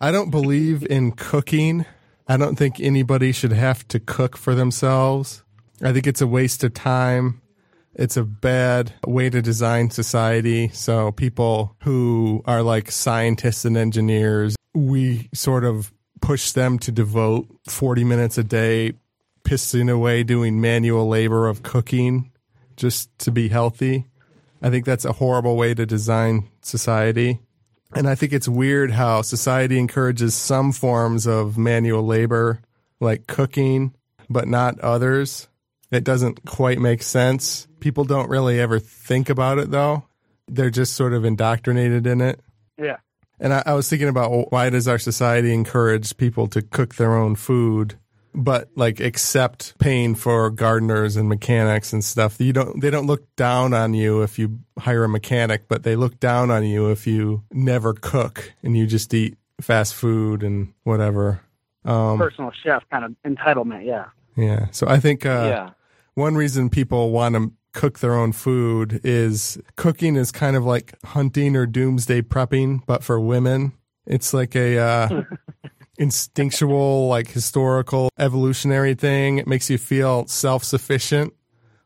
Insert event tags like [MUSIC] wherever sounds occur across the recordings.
I don't believe in cooking. I don't think anybody should have to cook for themselves. I think it's a waste of time. It's a bad way to design society. So people who are like scientists and engineers, we sort of push them to devote 40 minutes a day pissing away doing manual labor of cooking just to be healthy. I think that's a horrible way to design society. And I think it's weird how society encourages some forms of manual labor, like cooking, but not others. It doesn't quite make sense. People don't really ever think about it, though. They're just sort of indoctrinated in it. Yeah. And I, I was thinking about why does our society encourage people to cook their own food? But like accept paying for gardeners and mechanics and stuff. You don't they don't look down on you if you hire a mechanic, but they look down on you if you never cook and you just eat fast food and whatever. Um, Personal chef kind of entitlement, yeah. Yeah. So I think uh, yeah. one reason people want to cook their own food is cooking is kind of like hunting or doomsday prepping, but for women. It's like a uh, [LAUGHS] instinctual, like historical, evolutionary thing. It makes you feel self sufficient,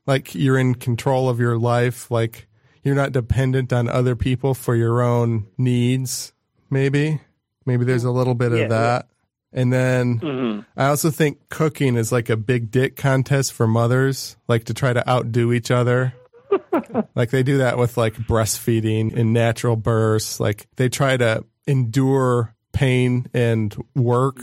like you're in control of your life, like you're not dependent on other people for your own needs, maybe. Maybe there's a little bit of that. Yeah. And then mm-hmm. I also think cooking is like a big dick contest for mothers, like to try to outdo each other. [LAUGHS] like they do that with like breastfeeding and natural births. Like they try to endure pain and work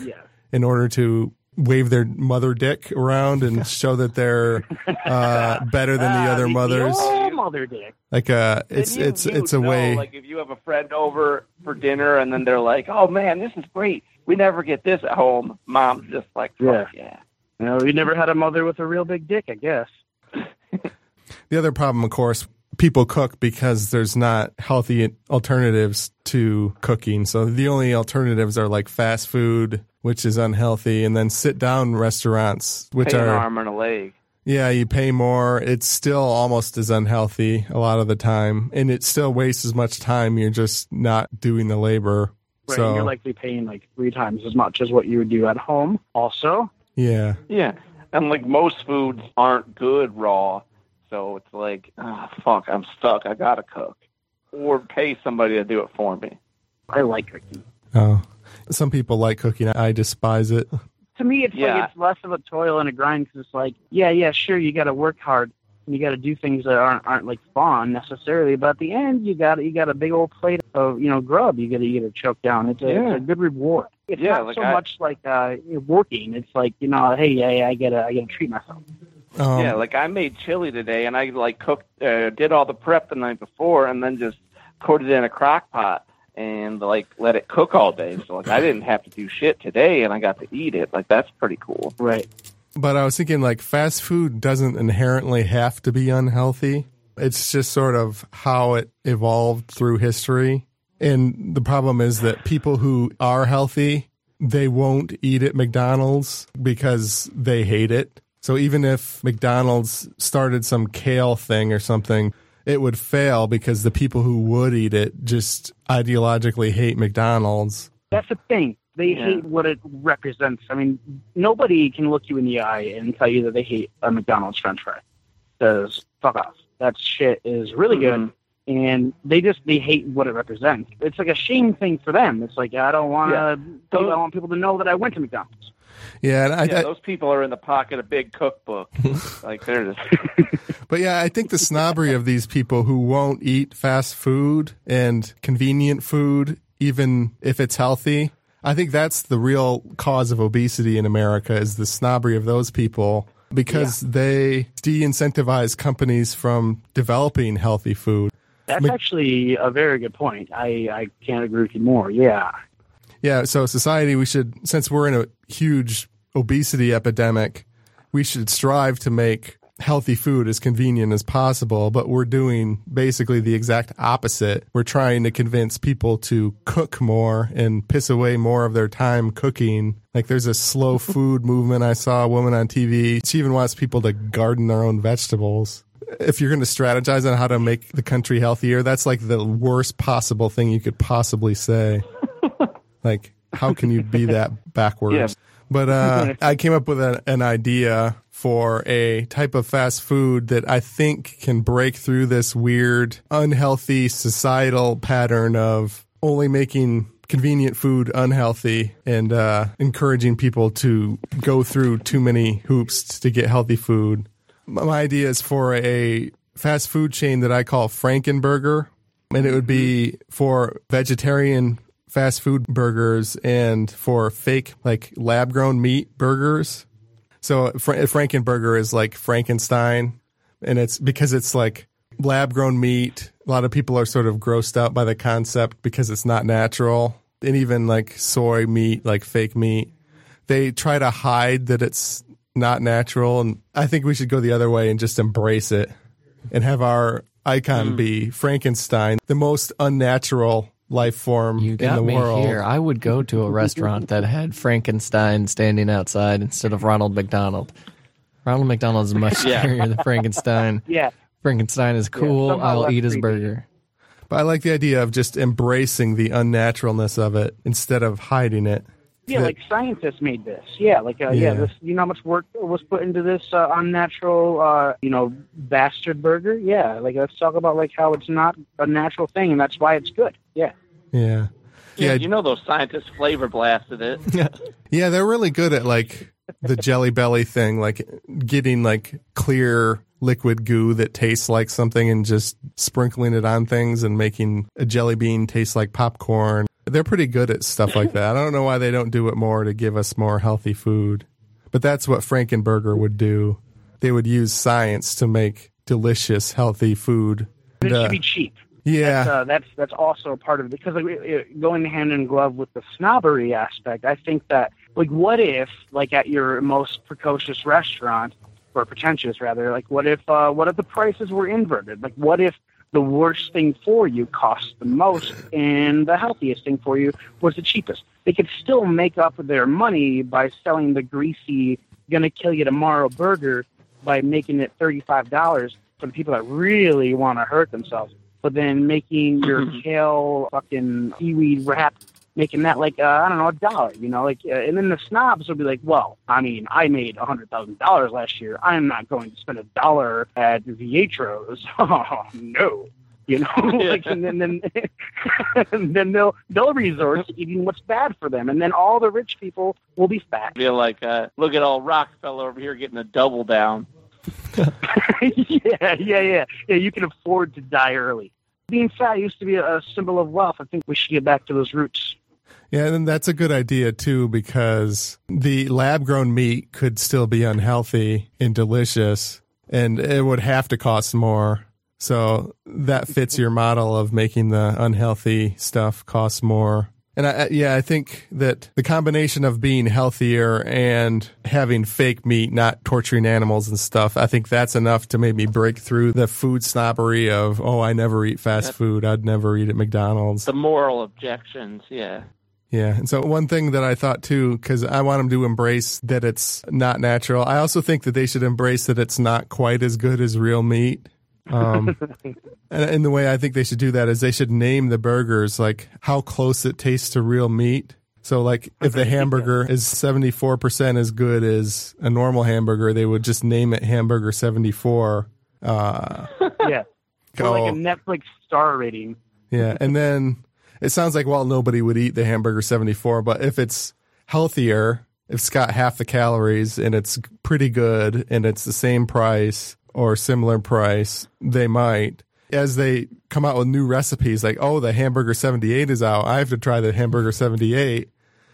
in order to wave their mother dick around and [LAUGHS] show that they're uh, better than the uh, other mothers. mother dick. Like uh, it's you, it's you it's a know, way. Like if you have a friend over for dinner and then they're like, "Oh man, this is great. We never get this at home." Mom's just like, "Yeah, yeah." You know, you never had a mother with a real big dick, I guess. [LAUGHS] the other problem, of course, people cook because there's not healthy alternatives to cooking. So the only alternatives are like fast food, which is unhealthy, and then sit down restaurants, which pay are an arm and a leg. Yeah, you pay more. It's still almost as unhealthy a lot of the time, and it still wastes as much time. You're just not doing the labor. Right, so, you're likely paying like three times as much as what you would do at home. Also, yeah, yeah, and like most foods aren't good raw so it's like, ah, oh, fuck, I'm stuck. I gotta cook, or pay somebody to do it for me. I like cooking. Oh, some people like cooking. I despise it. [LAUGHS] To me, it's yeah. like it's less of a toil and a grind because it's like, yeah, yeah, sure, you got to work hard and you got to do things that aren't aren't like fun necessarily, but at the end, you got you got a big old plate of you know grub. You got to you it choked down. It's a, yeah. it's a good reward. It's yeah, not like so I, much like uh, working. It's like you know, hey, yeah, I gotta I gotta treat myself. Um, yeah, like I made chili today, and I like cooked, uh, did all the prep the night before, and then just put it in a crock pot and like let it cook all day. So like I didn't have to do shit today, and I got to eat it. Like that's pretty cool. Right. But I was thinking, like, fast food doesn't inherently have to be unhealthy. It's just sort of how it evolved through history. And the problem is that people who are healthy, they won't eat at McDonald's because they hate it. So even if McDonald's started some kale thing or something, it would fail because the people who would eat it just ideologically hate McDonald's. That's the thing. They yeah. hate what it represents. I mean, nobody can look you in the eye and tell you that they hate a McDonald's French fry. Because fuck off. That shit is really mm-hmm. good and they just they hate what it represents. It's like a shame thing for them. It's like I don't want to. Yeah. I want people to know that I went to McDonald's. Yeah, I, yeah, I, those people are in the pocket of big cookbook. [LAUGHS] like they're just. [LAUGHS] but yeah, I think the snobbery of these people who won't eat fast food and convenient food, even if it's healthy, I think that's the real cause of obesity in America is the snobbery of those people because yeah. they de-incentivize companies from developing healthy food. That's actually a very good point. I, I can't agree with you more. Yeah. Yeah, so society, we should, since we're in a huge obesity epidemic, we should strive to make healthy food as convenient as possible, but we're doing basically the exact opposite. We're trying to convince people to cook more and piss away more of their time cooking. Like there's a slow [LAUGHS] food movement. I saw a woman on TV. She even wants people to garden their own vegetables. If you're going to strategize on how to make the country healthier, that's like the worst possible thing you could possibly say. Like how can you be that [LAUGHS] backwards? Yeah. But uh, [LAUGHS] I came up with a, an idea for a type of fast food that I think can break through this weird, unhealthy societal pattern of only making convenient food unhealthy and uh, encouraging people to go through too many hoops to get healthy food. My idea is for a fast food chain that I call Frankenburger, and it would be for vegetarian fast food burgers and for fake like lab grown meat burgers. So Fra- Frankenburger is like Frankenstein, and it's because it's like lab grown meat. A lot of people are sort of grossed out by the concept because it's not natural, and even like soy meat, like fake meat, they try to hide that it's not natural. And I think we should go the other way and just embrace it and have our icon mm. be Frankenstein, the most unnatural life form you got in the me world. Here. I would go to a restaurant that had Frankenstein standing outside instead of Ronald McDonald. Ronald McDonald is much [LAUGHS] yeah. scarier than Frankenstein. Yeah. Frankenstein is cool. Yeah, I'll eat his creepy. burger. But I like the idea of just embracing the unnaturalness of it instead of hiding it. Yeah, like scientists made this. Yeah, like uh, yeah. yeah. this you know how much work was put into this uh, unnatural, uh, you know, bastard burger. Yeah, like let's talk about like how it's not a natural thing, and that's why it's good. Yeah. Yeah. Yeah, you know those scientists flavor blasted it. [LAUGHS] Yeah, yeah, they're really good at like the jelly belly thing, like getting like clear liquid goo that tastes like something and just sprinkling it on things and making a jelly bean taste like popcorn. They're pretty good at stuff like that. I don't know why they don't do it more to give us more healthy food. But that's what Frankenburger would do. They would use science to make delicious, healthy food. It should be cheap. Yeah, that's, uh, that's that's also a part of it because like, going hand in glove with the snobbery aspect. I think that like, what if like at your most precocious restaurant or pretentious rather, like what if uh, what if the prices were inverted? Like, what if the worst thing for you costs the most and the healthiest thing for you was the cheapest. They could still make up their money by selling the greasy, gonna kill you tomorrow burger by making it $35 for the people that really want to hurt themselves. But then making your [LAUGHS] kale fucking seaweed wrap making that like uh, I don't know a dollar, you know, like uh, and then the snobs will be like, well, I mean, I made a hundred thousand dollars last year. I'm not going to spend a dollar at Vietros. [LAUGHS] oh no. You know, [LAUGHS] like, and then, then, [LAUGHS] and then they'll they'll resort to eating what's bad for them, and then all the rich people will be fat. Feel like, uh, look at all Rockefeller over here getting a double down. yeah, yeah, yeah, yeah. You can afford to die early. Being fat used to be a symbol of wealth. I think we should get back to those roots. Yeah, and that's a good idea too because the lab grown meat could still be unhealthy and delicious and it would have to cost more. So that fits your model of making the unhealthy stuff cost more. And I, yeah, I think that the combination of being healthier and having fake meat, not torturing animals and stuff, I think that's enough to maybe break through the food snobbery of, oh, I never eat fast food. I'd never eat at McDonald's. The moral objections, yeah. Yeah. And so one thing that I thought too, because I want them to embrace that it's not natural. I also think that they should embrace that it's not quite as good as real meat. Um, [LAUGHS] and, and the way I think they should do that is they should name the burgers like how close it tastes to real meat. So like if the [LAUGHS] hamburger is 74% as good as a normal hamburger, they would just name it hamburger 74. Uh, [LAUGHS] yeah. Or like a Netflix star rating. Yeah. And then it sounds like well nobody would eat the hamburger 74 but if it's healthier if it's got half the calories and it's pretty good and it's the same price or similar price they might. As they come out with new recipes like oh the hamburger 78 is out. I have to try the hamburger 78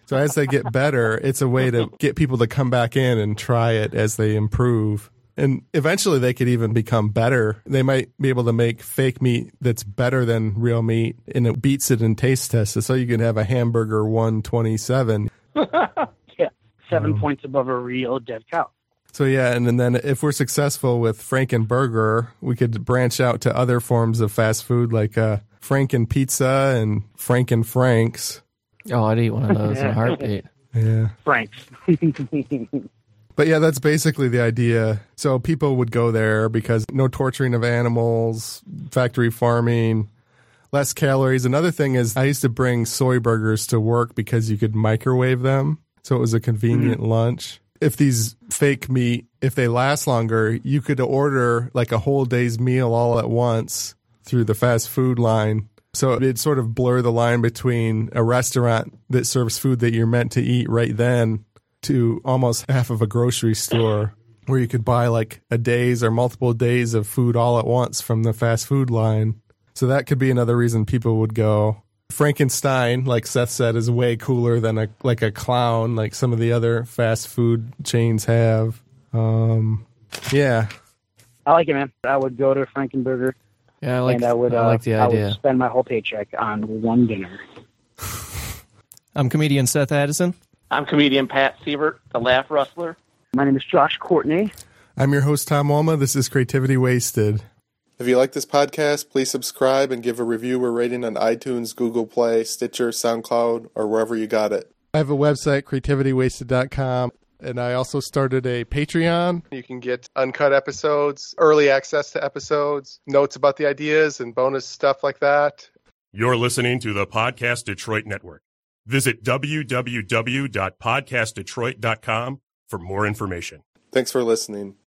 so as they get better it's a way to get people to come back in and try it as they improve and eventually they could even become better. They might be able to make fake meat that's better than real meat and it beats it in taste tests. So you can have a hamburger 127. [LAUGHS] yeah, seven um, points above a real dead cow. So yeah, and, and then if we're successful with Frankenburger, we could branch out to other forms of fast food like uh, Franken Pizza and Franken Franks. Oh, I'd eat one of those in a [LAUGHS] heartbeat. Yeah, Franks. [LAUGHS] But yeah, that's basically the idea. So people would go there because no torturing of animals, factory farming, less calories. Another thing is I used to bring soy burgers to work because you could microwave them. So it was a convenient mm-hmm. lunch. If these fake meat, if they last longer, you could order like a whole day's meal all at once through the fast food line. So it'd sort of blur the line between a restaurant that serves food that you're meant to eat right then to almost half of a grocery store where you could buy like a day's or multiple days of food all at once from the fast food line. So that could be another reason people would go. Frankenstein, like Seth said, is way cooler than a like a clown, like some of the other fast food chains have. Um, yeah, I like it, man. I would go to Frankenburger. Yeah, I like. And I would. I like uh, the idea. I would spend my whole paycheck on one dinner. I'm comedian Seth Addison. I'm comedian Pat Sievert, the Laugh Rustler. My name is Josh Courtney. I'm your host, Tom Walma. This is Creativity Wasted. If you like this podcast, please subscribe and give a review or rating on iTunes, Google Play, Stitcher, SoundCloud, or wherever you got it. I have a website, creativitywasted.com, and I also started a Patreon. You can get uncut episodes, early access to episodes, notes about the ideas, and bonus stuff like that. You're listening to the Podcast Detroit Network. Visit www.podcastdetroit.com for more information. Thanks for listening.